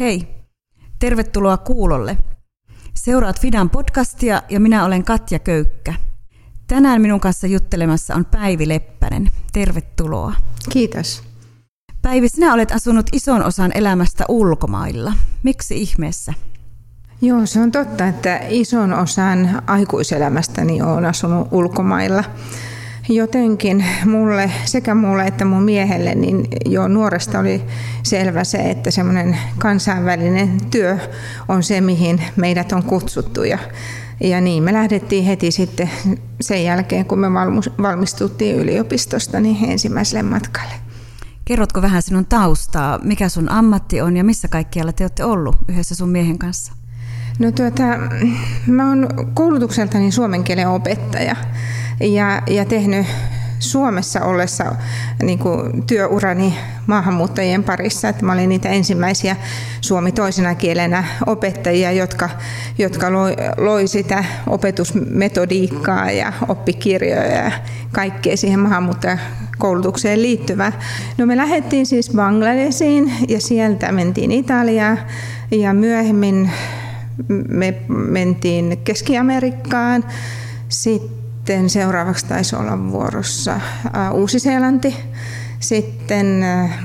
Hei, tervetuloa kuulolle. Seuraat Fidan podcastia ja minä olen Katja Köykkä. Tänään minun kanssa juttelemassa on Päivi Leppänen. Tervetuloa. Kiitos. Päivi, sinä olet asunut ison osan elämästä ulkomailla. Miksi ihmeessä? Joo, se on totta, että ison osan aikuiselämästäni olen asunut ulkomailla jotenkin mulle, sekä mulle että mun miehelle, niin jo nuoresta oli selvä se, että semmoinen kansainvälinen työ on se, mihin meidät on kutsuttu. Ja, ja niin me lähdettiin heti sitten sen jälkeen, kun me valmistuttiin yliopistosta, niin ensimmäiselle matkalle. Kerrotko vähän sinun taustaa, mikä sun ammatti on ja missä kaikkialla te olette ollut yhdessä sun miehen kanssa? No tuota, mä oon koulutukseltani suomen kielen opettaja ja, ja tehnyt Suomessa ollessa niin kuin työurani maahanmuuttajien parissa, että mä olin niitä ensimmäisiä suomi toisena kielenä opettajia, jotka, jotka loi, loi sitä opetusmetodiikkaa ja oppikirjoja ja kaikkea siihen maahanmuuttajakoulutukseen liittyvää. No me lähdettiin siis Bangladesiin ja sieltä mentiin Italiaan. Ja myöhemmin me mentiin Keski-Amerikkaan, sitten sitten seuraavaksi taisi olla vuorossa äh, Uusi-Seelanti, sitten äh,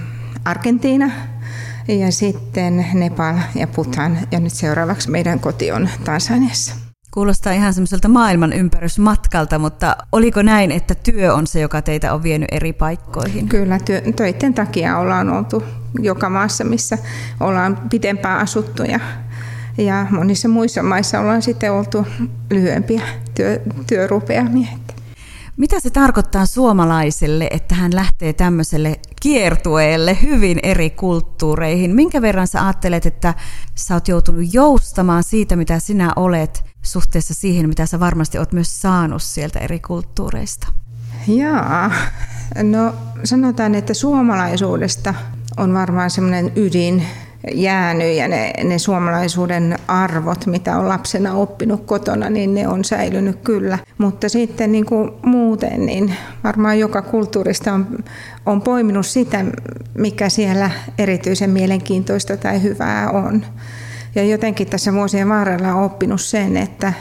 Argentiina ja sitten Nepal ja Bhutan. Ja nyt seuraavaksi meidän koti on Tansaniassa. Kuulostaa ihan semmoiselta maailman ympärysmatkalta, mutta oliko näin, että työ on se, joka teitä on vienyt eri paikkoihin? Kyllä, työ, töiden takia ollaan oltu joka maassa, missä ollaan pitempään asuttu ja ja monissa muissa maissa ollaan sitten oltu lyhyempiä työ, työrupeamia. Mitä se tarkoittaa suomalaiselle, että hän lähtee tämmöiselle kiertueelle hyvin eri kulttuureihin? Minkä verran sä ajattelet, että sä oot joutunut joustamaan siitä, mitä sinä olet, suhteessa siihen, mitä sä varmasti oot myös saanut sieltä eri kulttuureista? Jaa, no sanotaan, että suomalaisuudesta on varmaan semmoinen ydin, jäänyt ja ne, ne suomalaisuuden arvot, mitä on lapsena oppinut kotona, niin ne on säilynyt kyllä. Mutta sitten niin kuin muuten, niin varmaan joka kulttuurista on, on poiminut sitä, mikä siellä erityisen mielenkiintoista tai hyvää on. Ja jotenkin tässä vuosien varrella on oppinut sen, että,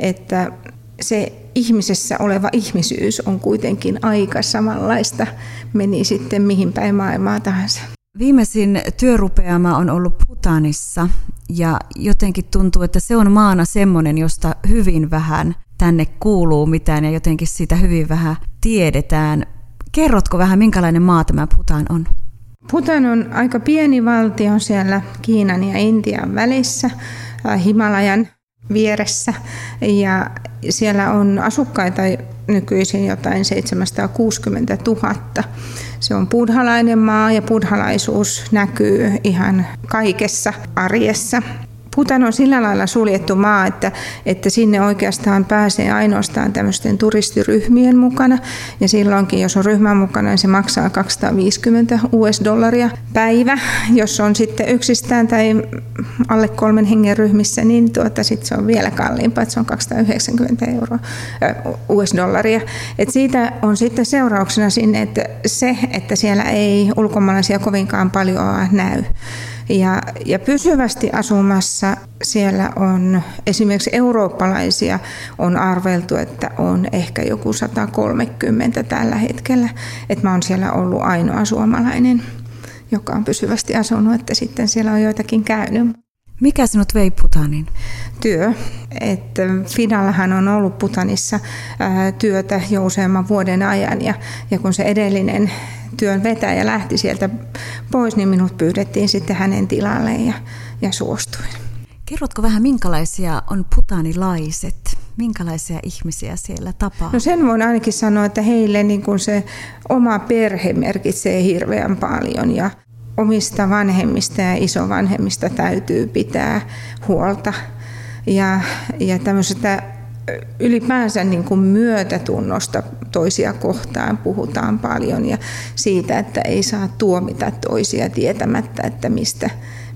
että se ihmisessä oleva ihmisyys on kuitenkin aika samanlaista, meni sitten mihin päin maailmaa tahansa. Viimeisin työrupeama on ollut Putanissa ja jotenkin tuntuu, että se on maana semmoinen, josta hyvin vähän tänne kuuluu mitään ja jotenkin siitä hyvin vähän tiedetään. Kerrotko vähän, minkälainen maa tämä Putan on? Putan on aika pieni valtio siellä Kiinan ja Intian välissä, äh, Himalajan vieressä. Ja siellä on asukkaita nykyisin jotain 760 000. Se on buddhalainen maa ja buddhalaisuus näkyy ihan kaikessa arjessa. Bhutan on sillä lailla suljettu maa, että, että sinne oikeastaan pääsee ainoastaan tämmöisten turistiryhmien mukana. Ja silloinkin, jos on ryhmän mukana, niin se maksaa 250 US-dollaria päivä. Jos on sitten yksistään tai alle kolmen hengen ryhmissä, niin tuota, sit se on vielä kalliimpaa, että se on 290 euroa US-dollaria. Et siitä on sitten seurauksena sinne, että se, että siellä ei ulkomaalaisia kovinkaan paljon näy. Ja, ja pysyvästi asumassa siellä on esimerkiksi eurooppalaisia on arveltu, että on ehkä joku 130 tällä hetkellä. Että mä oon siellä ollut ainoa suomalainen, joka on pysyvästi asunut, että sitten siellä on joitakin käynyt. Mikä sinut vei Putaniin? Työ. Että Fidallahan on ollut Putanissa työtä jo useamman vuoden ajan ja, ja kun se edellinen työn vetäjä lähti sieltä pois, niin minut pyydettiin sitten hänen tilalle ja, ja suostuin. Kerrotko vähän, minkälaisia on putanilaiset? Minkälaisia ihmisiä siellä tapaa? No sen voin ainakin sanoa, että heille niin kuin se oma perhe merkitsee hirveän paljon ja omista vanhemmista ja isovanhemmista täytyy pitää huolta. Ja, ja tämmöisestä ylipäänsä niin kuin myötätunnosta toisia kohtaan puhutaan paljon ja siitä, että ei saa tuomita toisia tietämättä, että mistä,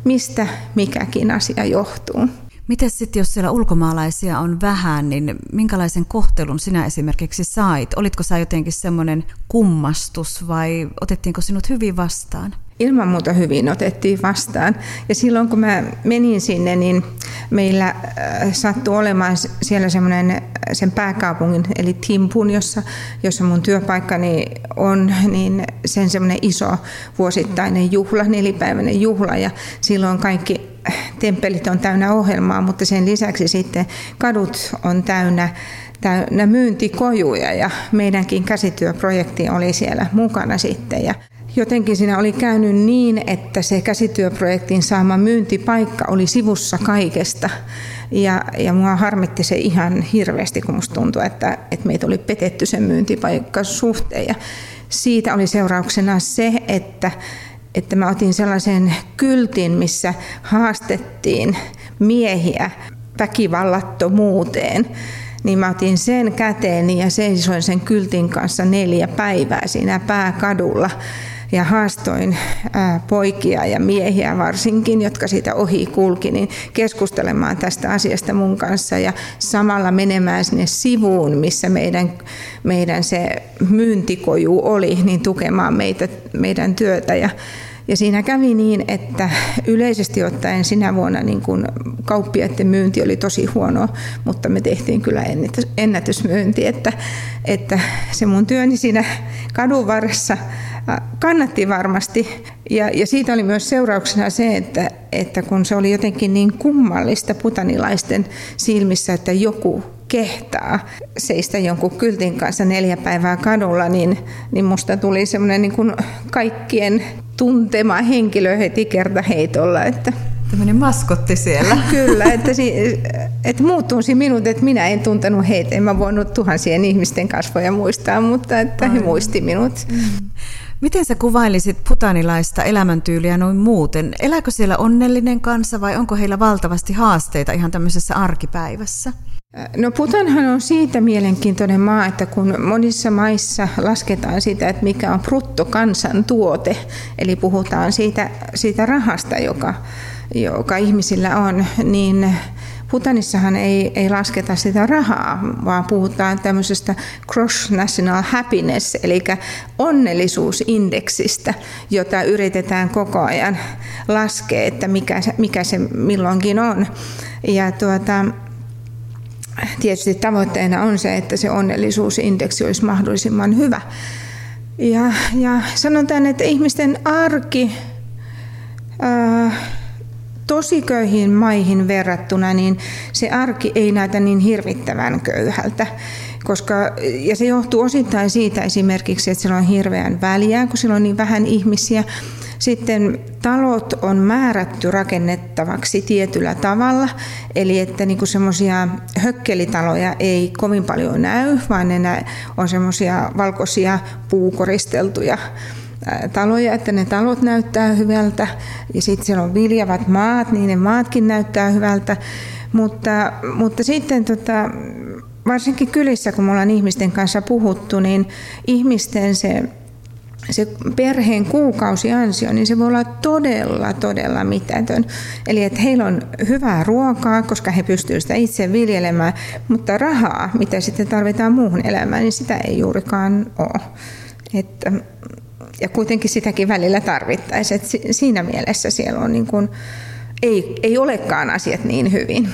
mistä mikäkin asia johtuu. Miten sitten, jos siellä ulkomaalaisia on vähän, niin minkälaisen kohtelun sinä esimerkiksi sait? Olitko sä jotenkin semmoinen kummastus vai otettiinko sinut hyvin vastaan? Ilman muuta hyvin otettiin vastaan. Ja silloin kun mä menin sinne, niin meillä äh, sattui olemaan siellä semmoinen sen pääkaupungin, eli Timpun, jossa, jossa mun työpaikkani on, niin sen semmoinen iso vuosittainen juhla, nelipäiväinen juhla. Ja silloin kaikki temppelit on täynnä ohjelmaa, mutta sen lisäksi sitten kadut on täynnä täynnä myyntikojuja ja meidänkin käsityöprojekti oli siellä mukana sitten. Ja jotenkin siinä oli käynyt niin, että se käsityöprojektin saama myyntipaikka oli sivussa kaikesta. Ja, ja mua harmitti se ihan hirveästi, kun musta tuntui, että, että meitä oli petetty sen myyntipaikka suhteen. Ja siitä oli seurauksena se, että, että mä otin sellaisen kyltin, missä haastettiin miehiä väkivallattomuuteen niin mä otin sen käteeni ja seisoin sen kyltin kanssa neljä päivää siinä pääkadulla ja haastoin poikia ja miehiä varsinkin, jotka siitä ohi kulki, niin keskustelemaan tästä asiasta mun kanssa ja samalla menemään sinne sivuun, missä meidän, meidän se myyntikoju oli, niin tukemaan meitä, meidän työtä. Ja ja siinä kävi niin, että yleisesti ottaen sinä vuonna niin kuin kauppiaiden myynti oli tosi huono, mutta me tehtiin kyllä ennätysmyynti, että, että se mun työni siinä kadun varressa kannatti varmasti. Ja, ja siitä oli myös seurauksena se, että, että kun se oli jotenkin niin kummallista putanilaisten silmissä, että joku kehtaa seistä jonkun kyltin kanssa neljä päivää kadulla, niin, niin musta tuli semmoinen niin kuin kaikkien tuntema henkilö heti kertaheitolla. Että Tämmöinen maskotti siellä. Kyllä, että, si, että muut tunsi minut, että minä en tuntenut heitä. En mä voinut tuhansien ihmisten kasvoja muistaa, mutta että he muisti minut. Mm. Miten sä kuvailisit putanilaista elämäntyyliä noin muuten? Elääkö siellä onnellinen kansa vai onko heillä valtavasti haasteita ihan tämmöisessä arkipäivässä? No Putanhan on siitä mielenkiintoinen maa, että kun monissa maissa lasketaan sitä, että mikä on bruttokansantuote, eli puhutaan siitä, siitä rahasta, joka, joka ihmisillä on, niin Putanissahan ei, ei lasketa sitä rahaa, vaan puhutaan tämmöisestä Cross National Happiness, eli onnellisuusindeksistä, jota yritetään koko ajan laskea, että mikä se, mikä se milloinkin on. Ja tuota, tietysti tavoitteena on se, että se onnellisuusindeksi olisi mahdollisimman hyvä. Ja, ja sanotaan, että ihmisten arki ää, tosi köyhiin maihin verrattuna, niin se arki ei näytä niin hirvittävän köyhältä. Koska, ja se johtuu osittain siitä esimerkiksi, että siellä on hirveän väliä, kun siellä on niin vähän ihmisiä. Sitten talot on määrätty rakennettavaksi tietyllä tavalla, eli että niin semmoisia hökkelitaloja ei kovin paljon näy, vaan ne on semmoisia valkoisia puukoristeltuja taloja, että ne talot näyttää hyvältä. Ja sitten siellä on viljavat maat, niin ne maatkin näyttää hyvältä, mutta, mutta sitten tota, varsinkin kylissä, kun me ollaan ihmisten kanssa puhuttu, niin ihmisten se se perheen kuukausiansio, niin se voi olla todella, todella mitätön. Eli että heillä on hyvää ruokaa, koska he pystyvät sitä itse viljelemään, mutta rahaa, mitä sitten tarvitaan muuhun elämään, niin sitä ei juurikaan ole. Että, ja kuitenkin sitäkin välillä tarvittaisiin. Että siinä mielessä siellä on niin kuin, ei, ei olekaan asiat niin hyvin.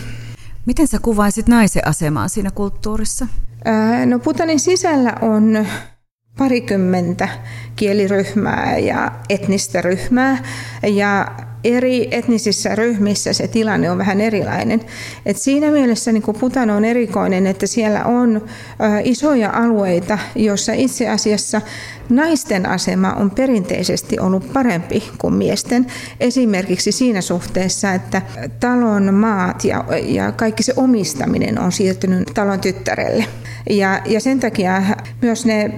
Miten sä kuvaisit naisen asemaa siinä kulttuurissa? No Putanin sisällä on parikymmentä kieliryhmää ja etnistä ryhmää. Ja eri etnisissä ryhmissä se tilanne on vähän erilainen. Et siinä mielessä niin Putan on erikoinen, että siellä on isoja alueita, joissa itse asiassa naisten asema on perinteisesti ollut parempi kuin miesten. Esimerkiksi siinä suhteessa, että talon maat ja, ja kaikki se omistaminen on siirtynyt talon tyttärelle. Ja, ja sen takia myös ne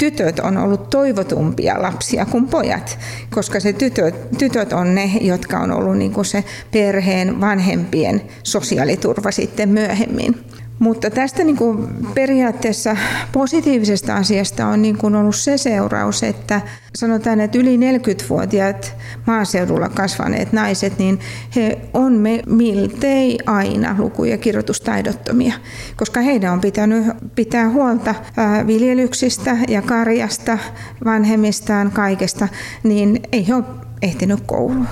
tytöt on ollut toivotumpia lapsia kuin pojat, koska se tytöt, tytöt on ne, jotka on ollut niin kuin se perheen vanhempien sosiaaliturva sitten myöhemmin. Mutta tästä niin kuin periaatteessa positiivisesta asiasta on niin kuin ollut se seuraus, että sanotaan, että yli 40-vuotiaat maaseudulla kasvaneet naiset, niin he on me miltei aina luku- ja kirjoitustaidottomia, koska heidän on pitänyt pitää huolta viljelyksistä ja karjasta, vanhemmistaan, kaikesta, niin ei he ole ehtinyt kouluun.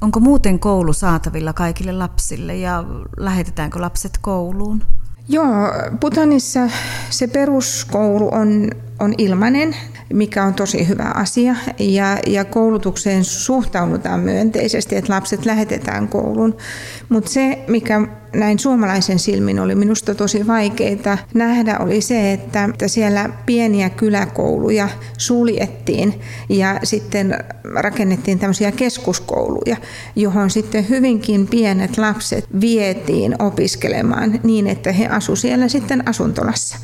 Onko muuten koulu saatavilla kaikille lapsille ja lähetetäänkö lapset kouluun? Joo, Butanissa se peruskoulu on, on ilmainen, mikä on tosi hyvä asia. Ja, ja koulutukseen suhtaudutaan myönteisesti, että lapset lähetetään kouluun. Mutta se, mikä näin suomalaisen silmin oli minusta tosi vaikeita nähdä, oli se, että siellä pieniä kyläkouluja suljettiin ja sitten rakennettiin tämmöisiä keskuskouluja, johon sitten hyvinkin pienet lapset vietiin opiskelemaan niin, että he asuivat siellä sitten asuntolassa.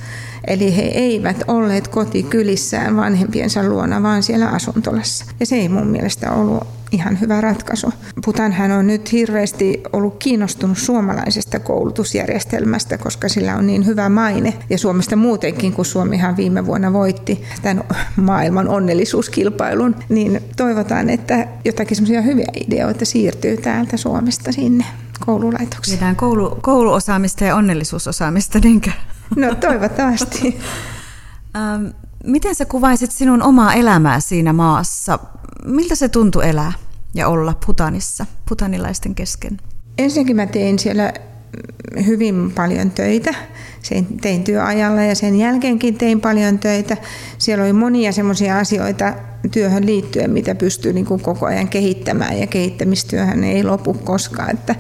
Eli he eivät olleet kotikylissään vanhempiensa luona, vaan siellä asuntolassa. Ja se ei mun mielestä ollut ihan hyvä ratkaisu. Putanhan on nyt hirveästi ollut kiinnostunut suomalaisesta koulutusjärjestelmästä, koska sillä on niin hyvä maine. Ja Suomesta muutenkin, kun Suomihan viime vuonna voitti tämän maailman onnellisuuskilpailun, niin toivotaan, että jotakin semmoisia hyviä ideoita siirtyy täältä Suomesta sinne koululaitoksiin. Viedään koulu, kouluosaamista ja onnellisuusosaamista, niinkö? No toivottavasti. ähm, miten sä kuvaisit sinun omaa elämää siinä maassa? Miltä se tuntui elää ja olla Putanissa, putanilaisten kesken? Ensinnäkin mä tein siellä hyvin paljon töitä. Sen tein työajalla ja sen jälkeenkin tein paljon töitä. Siellä oli monia semmoisia asioita työhön liittyen, mitä pystyy niin koko ajan kehittämään ja kehittämistyöhön ei lopu koskaan. Että,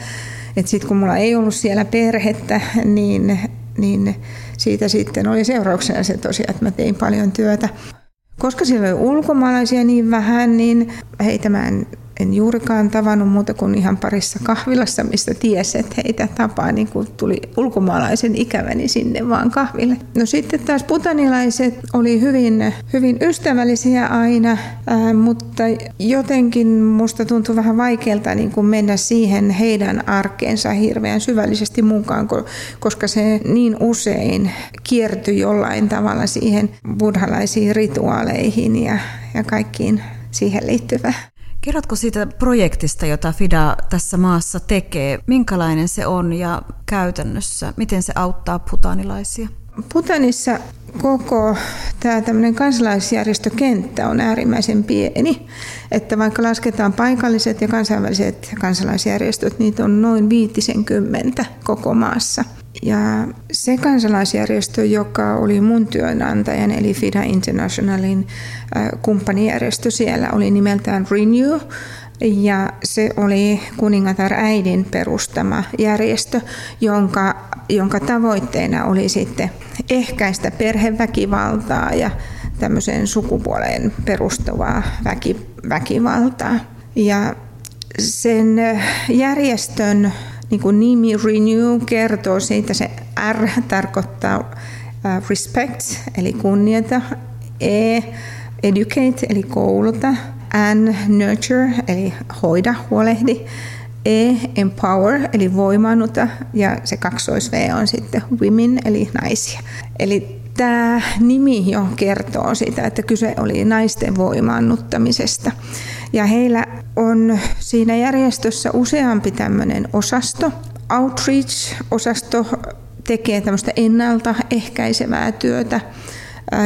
että sitten kun mulla ei ollut siellä perhettä, niin niin siitä sitten oli seurauksena se tosiaan, että mä tein paljon työtä. Koska siellä oli ulkomaalaisia niin vähän, niin heitä mä en en juurikaan tavannut muuta kuin ihan parissa kahvilassa, mistä tiesi, että heitä tapaa, niin kun tuli ulkomaalaisen ikäväni sinne vaan kahville. No sitten taas putanilaiset oli hyvin, hyvin ystävällisiä aina, ää, mutta jotenkin musta tuntui vähän vaikealta niin kuin mennä siihen heidän arkeensa hirveän syvällisesti mukaan, koska se niin usein kiertyi jollain tavalla siihen buddhalaisiin rituaaleihin ja, ja kaikkiin siihen liittyvään. Kerrotko siitä projektista, jota FIDA tässä maassa tekee? Minkälainen se on ja käytännössä, miten se auttaa putanilaisia? Putanissa koko tämä kansalaisjärjestökenttä on äärimmäisen pieni. Että vaikka lasketaan paikalliset ja kansainväliset kansalaisjärjestöt, niitä on noin 50 koko maassa – ja se kansalaisjärjestö, joka oli mun työnantajan, eli FIDA Internationalin kumppanijärjestö siellä, oli nimeltään Renew. Ja se oli kuningatar äidin perustama järjestö, jonka, jonka tavoitteena oli sitten ehkäistä perheväkivaltaa ja tämmöiseen sukupuoleen perustuvaa väki, väkivaltaa. Ja sen järjestön niin kuin nimi Renew kertoo siitä, se R tarkoittaa uh, respect, eli kunnioita, E, educate, eli kouluta, N, nurture, eli hoida, huolehdi, E, empower, eli voimannuta, ja se kaksois V on sitten women, eli naisia. Eli tämä nimi jo kertoo sitä, että kyse oli naisten voimaannuttamisesta. Ja heillä on siinä järjestössä useampi tämmöinen osasto. Outreach-osasto tekee tämmöistä ennaltaehkäisevää työtä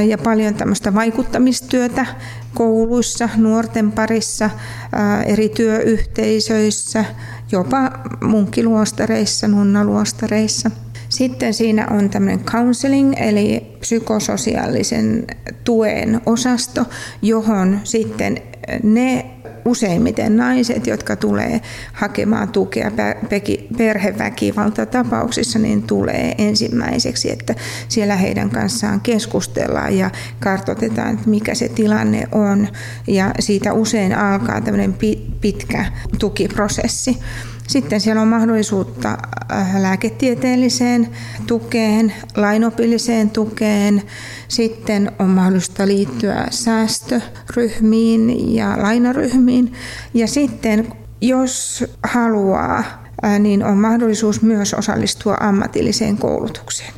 ja paljon tämmöistä vaikuttamistyötä kouluissa, nuorten parissa, eri työyhteisöissä, jopa munkkiluostareissa, nunnaluostareissa. Sitten siinä on tämmöinen counseling, eli psykososiaalisen tuen osasto, johon sitten ne useimmiten naiset, jotka tulee hakemaan tukea perheväkivaltatapauksissa, niin tulee ensimmäiseksi, että siellä heidän kanssaan keskustellaan ja kartoitetaan, että mikä se tilanne on. Ja siitä usein alkaa tämmöinen pitkä tukiprosessi. Sitten siellä on mahdollisuutta äh, lääketieteelliseen tukeen, lainopilliseen tukeen. Sitten on mahdollista liittyä säästöryhmiin ja lainaryhmiin. Ja sitten jos haluaa niin on mahdollisuus myös osallistua ammatilliseen koulutukseen.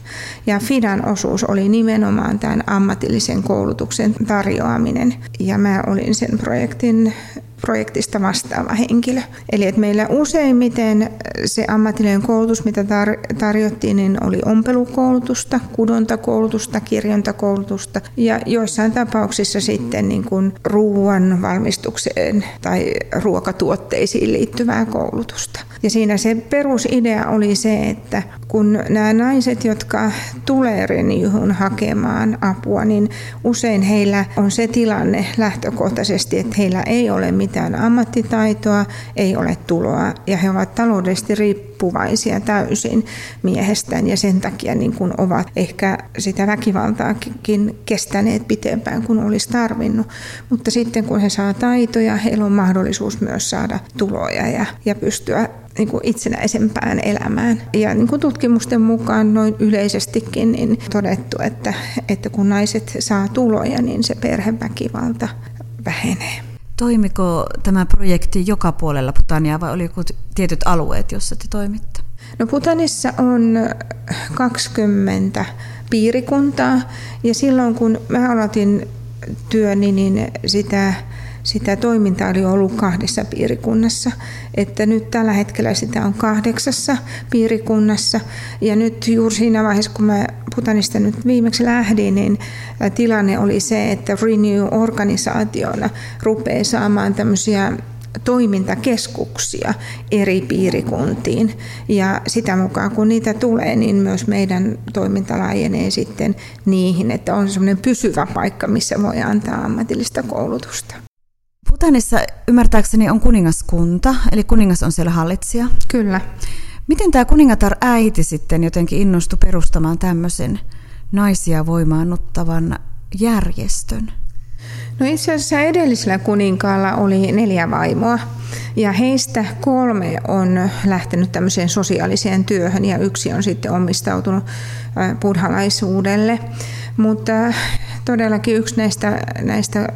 Ja FIDAN osuus oli nimenomaan tämän ammatillisen koulutuksen tarjoaminen. Ja mä olin sen projektin projektista vastaava henkilö. Eli että meillä useimmiten se ammatillinen koulutus, mitä tar- tarjottiin, niin oli ompelukoulutusta, kudontakoulutusta, kirjontakoulutusta ja joissain tapauksissa sitten niin kuin ruoan valmistukseen tai ruokatuotteisiin liittyvää koulutusta. Ja siinä se perusidea oli se, että kun nämä naiset, jotka tulee Reniyhun hakemaan apua, niin usein heillä on se tilanne lähtökohtaisesti, että heillä ei ole mitään ammattitaitoa, ei ole tuloa ja he ovat taloudellisesti riippuvaisia täysin miehestään ja sen takia niin kuin ovat ehkä sitä väkivaltaakin kestäneet pitempään kuin olisi tarvinnut. Mutta sitten kun he saa taitoja, heillä on mahdollisuus myös saada tuloja ja, ja pystyä niin kuin itsenäisempään elämään. Ja niin kuin tutkimusten mukaan noin yleisestikin niin todettu, että, että kun naiset saa tuloja, niin se perheväkivalta vähenee. Toimiko tämä projekti joka puolella Putania vai oliko tietyt alueet, joissa te toimitte? No Putanissa on 20 piirikuntaa ja silloin kun mä aloitin työni, niin sitä sitä toimintaa oli ollut kahdessa piirikunnassa. Että nyt tällä hetkellä sitä on kahdeksassa piirikunnassa. Ja nyt juuri siinä vaiheessa, kun mä Putanista nyt viimeksi lähdin, niin tilanne oli se, että Renew-organisaationa rupeaa saamaan tämmöisiä toimintakeskuksia eri piirikuntiin. Ja sitä mukaan kun niitä tulee, niin myös meidän toiminta laajenee sitten niihin, että on semmoinen pysyvä paikka, missä voi antaa ammatillista koulutusta. Bhutanissa ymmärtääkseni on kuningaskunta, eli kuningas on siellä hallitsija. Kyllä. Miten tämä kuningatar äiti sitten jotenkin innostui perustamaan tämmöisen naisia voimaannuttavan järjestön? No itse asiassa edellisellä kuninkaalla oli neljä vaimoa ja heistä kolme on lähtenyt tämmöiseen sosiaaliseen työhön ja yksi on sitten omistautunut buddhalaisuudelle. Mutta todellakin yksi näistä, näistä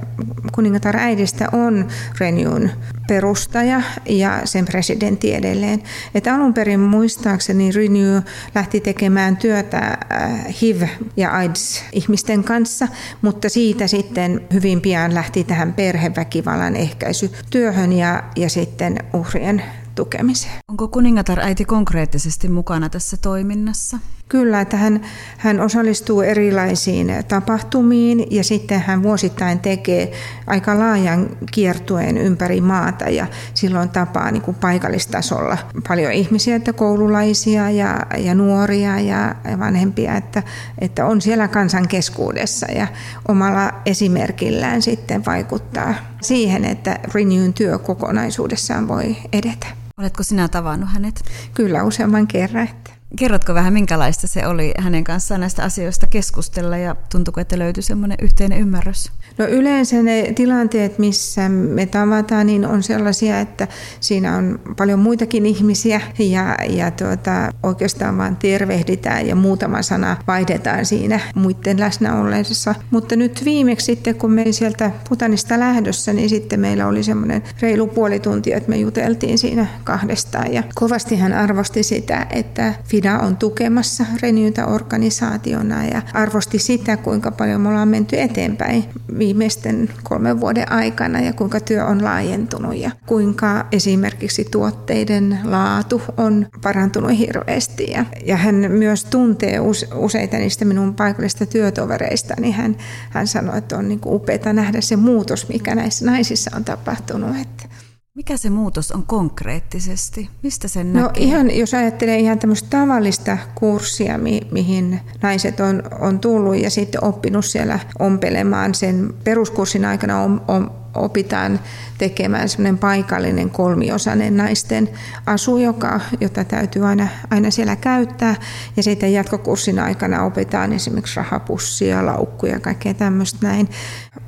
kuningatar äidistä on Renewn perustaja ja sen presidentti edelleen. Että alun perin muistaakseni Renew lähti tekemään työtä äh, HIV- ja AIDS-ihmisten kanssa, mutta siitä sitten hyvin pian lähti tähän perheväkivallan ehkäisytyöhön ja, ja sitten uhrien tukemiseen. Onko kuningatar äiti konkreettisesti mukana tässä toiminnassa? Kyllä, että hän, hän osallistuu erilaisiin tapahtumiin ja sitten hän vuosittain tekee aika laajan kiertueen ympäri maata ja silloin tapaa niin kuin paikallistasolla paljon ihmisiä, että koululaisia ja, ja nuoria ja vanhempia, että, että on siellä kansan keskuudessa ja omalla esimerkillään sitten vaikuttaa siihen, että Renewn työ kokonaisuudessaan voi edetä. Oletko sinä tavannut hänet? Kyllä useamman kerran. Että. Kerrotko vähän, minkälaista se oli hänen kanssaan näistä asioista keskustella ja tuntuuko, että löytyi semmoinen yhteinen ymmärrys? No yleensä ne tilanteet, missä me tavataan, niin on sellaisia, että siinä on paljon muitakin ihmisiä ja, ja tuota, oikeastaan vaan tervehditään ja muutama sana vaihdetaan siinä muiden läsnä ollessa. Mutta nyt viimeksi sitten, kun me sieltä Putanista lähdössä, niin sitten meillä oli semmoinen reilu puoli tuntia, että me juteltiin siinä kahdestaan. Ja kovasti hän arvosti sitä, että FIDA on tukemassa Renewtä organisaationa ja arvosti sitä, kuinka paljon me ollaan menty eteenpäin viimeisten kolmen vuoden aikana ja kuinka työ on laajentunut ja kuinka esimerkiksi tuotteiden laatu on parantunut hirveästi. Ja, ja hän myös tuntee useita niistä minun paikallista työtovereista, niin hän, hän sanoi, että on niin upeaa nähdä se muutos, mikä näissä naisissa on tapahtunut. Että mikä se muutos on konkreettisesti? Mistä sen no näkee? Ihan, jos ajattelee ihan tämmöistä tavallista kurssia, mi- mihin naiset on, on tullut ja sitten oppinut siellä ompelemaan sen peruskurssin aikana on, on, opitaan tekemään semmoinen paikallinen kolmiosainen naisten asu, joka, jota täytyy aina, aina siellä käyttää. Ja sitten jatkokurssin aikana opitaan esimerkiksi rahapussia, laukkuja ja kaikkea tämmöistä näin.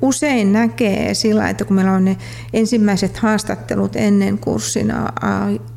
Usein näkee sillä, että kun meillä on ne ensimmäiset haastattelut ennen kurssin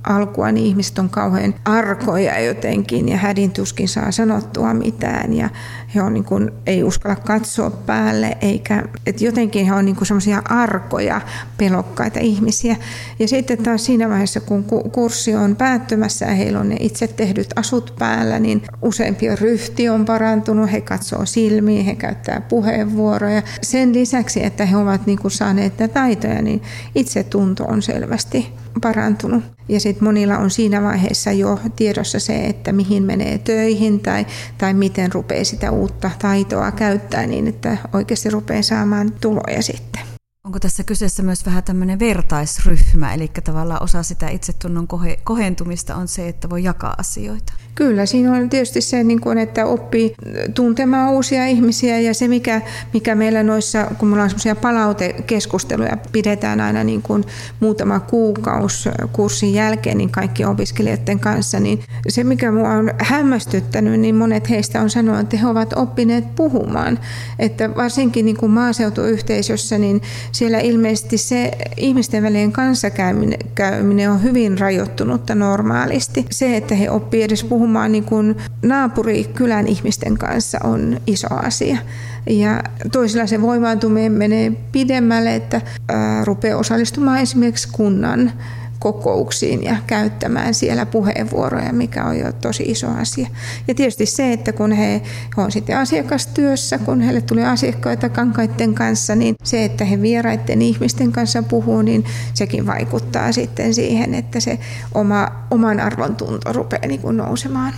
alkua, niin ihmiset on kauhean arkoja jotenkin ja hädin tuskin saa sanottua mitään ja he on niin kuin, ei uskalla katsoa päälle eikä, että jotenkin he on niin semmoisia arkoja pelokkaita ihmisiä. Ja sitten taas siinä vaiheessa, kun kurssi on päättymässä ja heillä on ne itse tehdyt asut päällä, niin useampien ryhti on parantunut, he katsoo silmiin, he käyttää puheenvuoroja. Sen lisäksi, että he ovat niin kuin saaneet näitä taitoja, niin itsetunto on selvästi parantunut. Ja sitten monilla on siinä vaiheessa jo tiedossa se, että mihin menee töihin tai, tai miten rupeaa sitä uutta taitoa käyttää niin, että oikeasti rupeaa saamaan tuloja sitten. Onko tässä kyseessä myös vähän tämmöinen vertaisryhmä, eli tavallaan osa sitä itsetunnon kohentumista on se, että voi jakaa asioita? Kyllä, siinä on tietysti se, niin kuin, että oppii tuntemaan uusia ihmisiä ja se, mikä, mikä meillä noissa, kun meillä on semmoisia palautekeskusteluja, pidetään aina niin kuin muutama kuukausi kurssin jälkeen niin kaikki opiskelijoiden kanssa, niin se, mikä minua on hämmästyttänyt, niin monet heistä on sanonut, että he ovat oppineet puhumaan. Että varsinkin niin kuin maaseutuyhteisössä, niin siellä ilmeisesti se ihmisten välien kanssakäyminen on hyvin rajoittunutta normaalisti. Se, että he oppii edes puhumaan puhumaan niin kuin naapurikylän ihmisten kanssa on iso asia. Ja toisilla se voimaantuminen menee pidemmälle, että ää, rupeaa osallistumaan esimerkiksi kunnan kokouksiin ja käyttämään siellä puheenvuoroja, mikä on jo tosi iso asia. Ja tietysti se, että kun he, he on sitten asiakastyössä, kun heille tulee asiakkaita kankaiden kanssa, niin se, että he vieraiden ihmisten kanssa puhuu, niin sekin vaikuttaa sitten siihen, että se oma, oman arvon tunto rupeaa niin kuin nousemaan.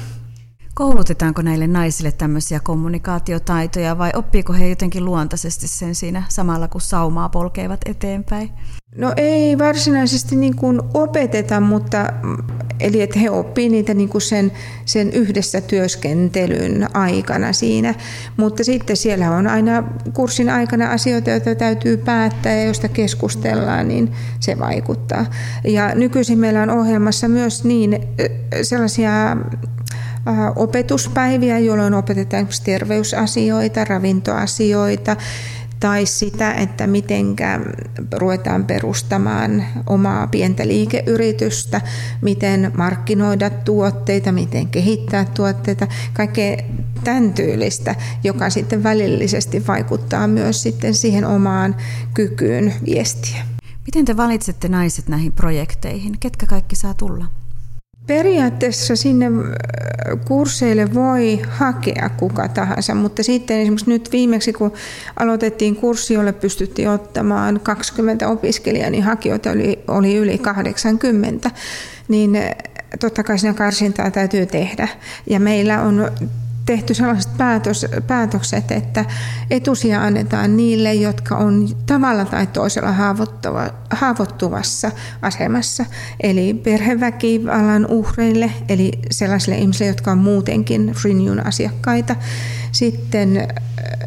Koulutetaanko näille naisille tämmöisiä kommunikaatiotaitoja vai oppiiko he jotenkin luontaisesti sen siinä samalla, kun saumaa polkevat eteenpäin? No ei varsinaisesti niin kuin opeteta, mutta eli että he oppii niitä niin kuin sen, sen yhdessä työskentelyn aikana siinä. Mutta sitten siellä on aina kurssin aikana asioita, joita täytyy päättää ja joista keskustellaan, niin se vaikuttaa. Ja nykyisin meillä on ohjelmassa myös niin sellaisia opetuspäiviä, jolloin opetetaan terveysasioita, ravintoasioita, tai sitä, että miten ruvetaan perustamaan omaa pientä liikeyritystä, miten markkinoida tuotteita, miten kehittää tuotteita, kaikkea tämän tyylistä, joka sitten välillisesti vaikuttaa myös sitten siihen omaan kykyyn viestiä. Miten te valitsette naiset näihin projekteihin? Ketkä kaikki saa tulla? Periaatteessa sinne äh, kursseille voi hakea kuka tahansa, mutta sitten esimerkiksi nyt viimeksi, kun aloitettiin kurssi, jolle pystyttiin ottamaan 20 opiskelijaa, niin hakijoita oli, oli yli 80, niin äh, totta kai siinä karsintaa täytyy tehdä. Ja meillä on tehty sellaiset päätös, päätökset, että etusia annetaan niille, jotka on tavalla tai toisella haavoittuva, haavoittuvassa asemassa. Eli perheväkivallan uhreille, eli sellaisille ihmisille, jotka on muutenkin Renewn asiakkaita. Sitten äh,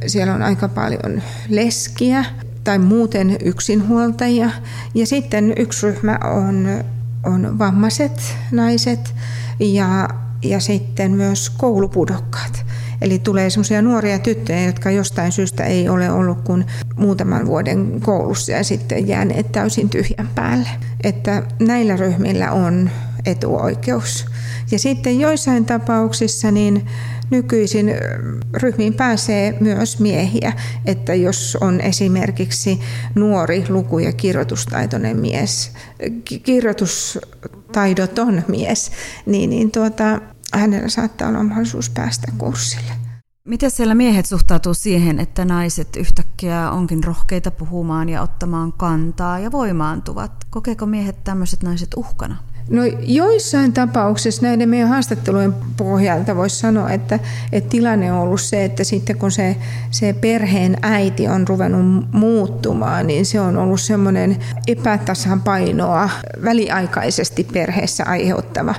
siellä on aika paljon leskiä tai muuten yksinhuoltajia. Ja sitten yksi ryhmä on, on vammaiset naiset ja ja sitten myös koulupudokkaat. Eli tulee sellaisia nuoria tyttöjä, jotka jostain syystä ei ole ollut kuin muutaman vuoden koulussa ja sitten jääneet täysin tyhjän päälle. Että näillä ryhmillä on etuoikeus. Ja sitten joissain tapauksissa niin nykyisin ryhmiin pääsee myös miehiä, että jos on esimerkiksi nuori luku- ja kirjoitustaitoinen mies, kirjoitustaidoton mies, niin, niin tuota, hänellä saattaa olla mahdollisuus päästä kurssille. Miten siellä miehet suhtautuu siihen, että naiset yhtäkkiä onkin rohkeita puhumaan ja ottamaan kantaa ja voimaantuvat? Kokeeko miehet tämmöiset naiset uhkana? No joissain tapauksissa näiden meidän haastattelujen pohjalta voisi sanoa, että, että tilanne on ollut se, että sitten kun se, se perheen äiti on ruvennut muuttumaan, niin se on ollut semmoinen epätasapainoa väliaikaisesti perheessä aiheuttava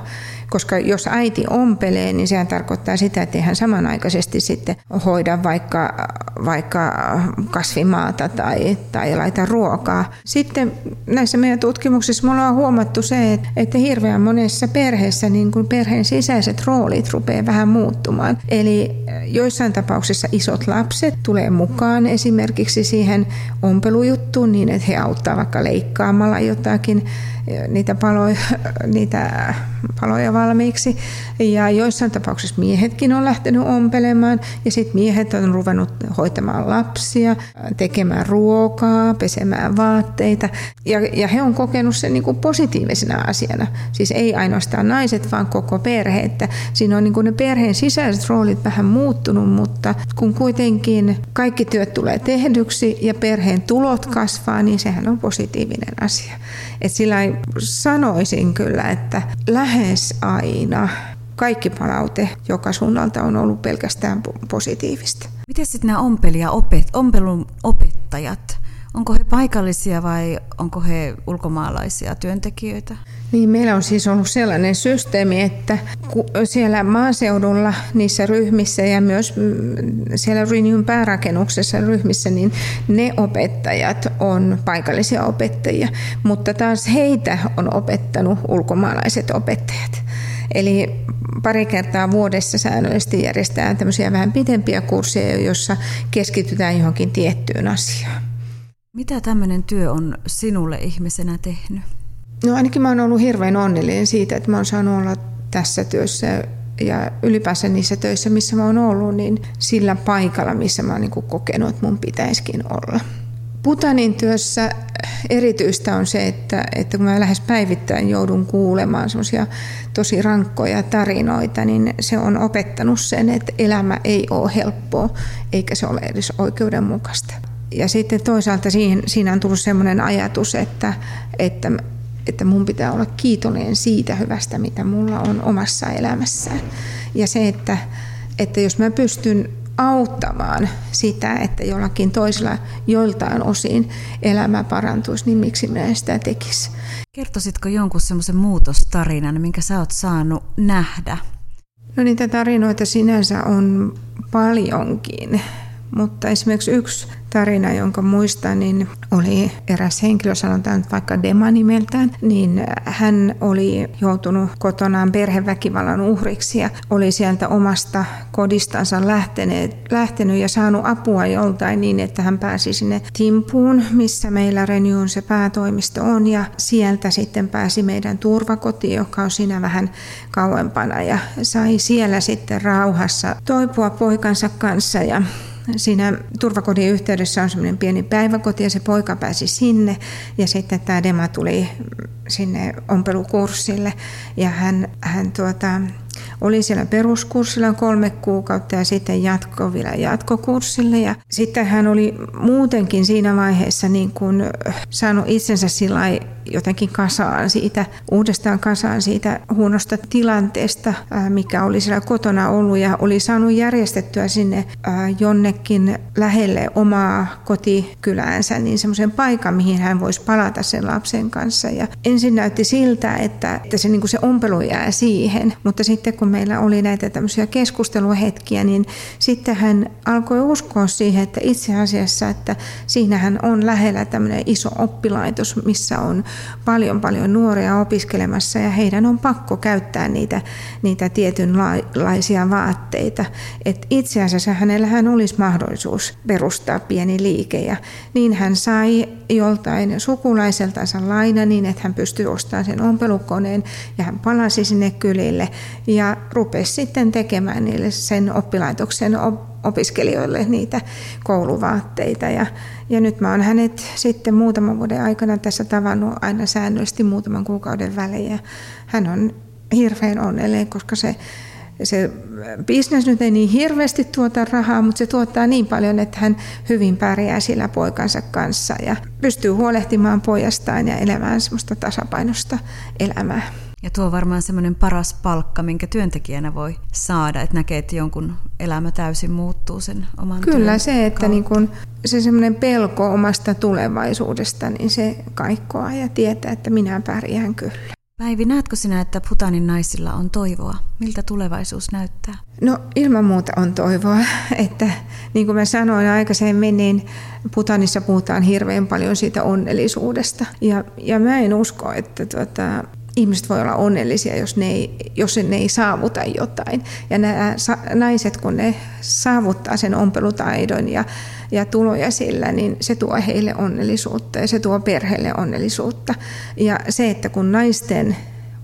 koska jos äiti ompelee, niin sehän tarkoittaa sitä, että hän samanaikaisesti sitten hoida vaikka, vaikka kasvimaata tai, tai laita ruokaa. Sitten näissä meidän tutkimuksissa me ollaan huomattu se, että hirveän monessa perheessä niin kuin perheen sisäiset roolit rupeaa vähän muuttumaan. Eli joissain tapauksissa isot lapset tulee mukaan esimerkiksi siihen ompelujuttuun niin, että he auttaa vaikka leikkaamalla jotakin niitä paloja, niitä paloja valmiiksi. Ja joissain tapauksissa miehetkin on lähtenyt ompelemaan ja sitten miehet on ruvennut hoitamaan lapsia, tekemään ruokaa, pesemään vaatteita. Ja, ja he on kokenut sen niin kuin positiivisena asiana. Siis ei ainoastaan naiset, vaan koko perhe. Että siinä on niin kuin ne perheen sisäiset roolit vähän muuttunut, mutta kun kuitenkin kaikki työt tulee tehdyksi ja perheen tulot kasvaa, niin sehän on positiivinen asia. Et sillä sanoisin kyllä, että lähes aina kaikki palaute joka suunnalta on ollut pelkästään positiivista. Miten sitten nämä ompelija opet, ompelun opettajat, onko he paikallisia vai onko he ulkomaalaisia työntekijöitä? Niin, meillä on siis ollut sellainen systeemi, että siellä maaseudulla niissä ryhmissä ja myös mm, siellä Renewn päärakennuksessa ryhmissä, niin ne opettajat on paikallisia opettajia, mutta taas heitä on opettanut ulkomaalaiset opettajat. Eli pari kertaa vuodessa säännöllisesti järjestetään tämmöisiä vähän pitempiä kursseja, joissa keskitytään johonkin tiettyyn asiaan. Mitä tämmöinen työ on sinulle ihmisenä tehnyt? No ainakin mä oon ollut hirveän onnellinen siitä, että mä oon saanut olla tässä työssä ja ylipäänsä niissä töissä, missä mä oon ollut, niin sillä paikalla, missä mä oon niin kokenut, että mun pitäisikin olla. Putanin työssä erityistä on se, että, että kun mä lähes päivittäin joudun kuulemaan semmoisia tosi rankkoja tarinoita, niin se on opettanut sen, että elämä ei ole helppoa eikä se ole edes oikeudenmukaista. Ja sitten toisaalta siihen, siinä on tullut semmoinen ajatus, että, että että mun pitää olla kiitollinen siitä hyvästä, mitä mulla on omassa elämässään. Ja se, että, että jos mä pystyn auttamaan sitä, että jollakin toisella joiltain osin elämä parantuisi, niin miksi minä sitä tekisi? Kertoisitko jonkun semmoisen muutostarinan, minkä sä oot saanut nähdä? No niitä tarinoita sinänsä on paljonkin, mutta esimerkiksi yksi tarina, jonka muistan, niin oli eräs henkilö, sanotaan vaikka Dema nimeltään, niin hän oli joutunut kotonaan perheväkivallan uhriksi ja oli sieltä omasta kodistansa lähteneet, lähtenyt ja saanut apua joltain niin, että hän pääsi sinne Timpuun, missä meillä Renewn se päätoimisto on ja sieltä sitten pääsi meidän turvakotiin, joka on siinä vähän kauempana ja sai siellä sitten rauhassa toipua poikansa kanssa ja siinä turvakodin yhteydessä on semmoinen pieni päiväkoti ja se poika pääsi sinne. Ja sitten tämä Dema tuli sinne ompelukurssille. Ja hän, hän tuota, oli siellä peruskurssilla kolme kuukautta ja sitten jatkoi vielä jatkokurssille. Ja sitten hän oli muutenkin siinä vaiheessa niin kuin saanut itsensä sillä jotenkin kasaan siitä, uudestaan kasaan siitä huonosta tilanteesta, mikä oli siellä kotona ollut ja oli saanut järjestettyä sinne jonnekin lähelle omaa kotikyläänsä, niin semmoisen paikan, mihin hän voisi palata sen lapsen kanssa. Ja ensin näytti siltä, että, että se, niin kuin se ompelu jää siihen, mutta sitten kun meillä oli näitä tämmöisiä keskusteluhetkiä, niin sitten hän alkoi uskoa siihen, että itse asiassa, että siinähän on lähellä tämmöinen iso oppilaitos, missä on paljon paljon nuoria opiskelemassa ja heidän on pakko käyttää niitä, niitä tietynlaisia vaatteita. Et itse asiassa hänellähän olisi mahdollisuus perustaa pieni liike ja niin hän sai joltain sukulaiseltansa laina niin, että hän pystyi ostamaan sen ompelukoneen ja hän palasi sinne kylille ja rupesi sitten tekemään niille sen oppilaitoksen opiskelijoille niitä kouluvaatteita. Ja, ja nyt mä oon hänet sitten muutaman vuoden aikana tässä tavannut aina säännöllisesti muutaman kuukauden välein. Ja hän on hirveän onnellinen, koska se, se bisnes nyt ei niin hirveästi tuota rahaa, mutta se tuottaa niin paljon, että hän hyvin pärjää sillä poikansa kanssa ja pystyy huolehtimaan pojastaan ja elämään semmoista tasapainosta elämää. Ja tuo on varmaan semmoinen paras palkka, minkä työntekijänä voi saada, että näkee, että jonkun elämä täysin muuttuu sen oman Kyllä se, että niin kun, se semmoinen pelko omasta tulevaisuudesta, niin se kaikkoa ja tietää, että minä pärjään kyllä. Päivi, näetkö sinä, että Putanin naisilla on toivoa? Miltä tulevaisuus näyttää? No ilman muuta on toivoa, että niin kuin mä sanoin aikaisemmin, niin Putanissa puhutaan hirveän paljon siitä onnellisuudesta. Ja, ja mä en usko, että tuota, ihmiset voi olla onnellisia, jos ne ei, jos ne ei saavuta jotain. Ja nämä naiset, kun ne saavuttaa sen ompelutaidon ja, ja tuloja sillä, niin se tuo heille onnellisuutta ja se tuo perheelle onnellisuutta. Ja se, että kun naisten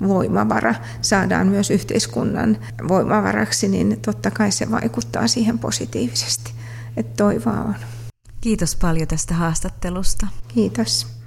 voimavara saadaan myös yhteiskunnan voimavaraksi, niin totta kai se vaikuttaa siihen positiivisesti. Että toivoa on. Kiitos paljon tästä haastattelusta. Kiitos.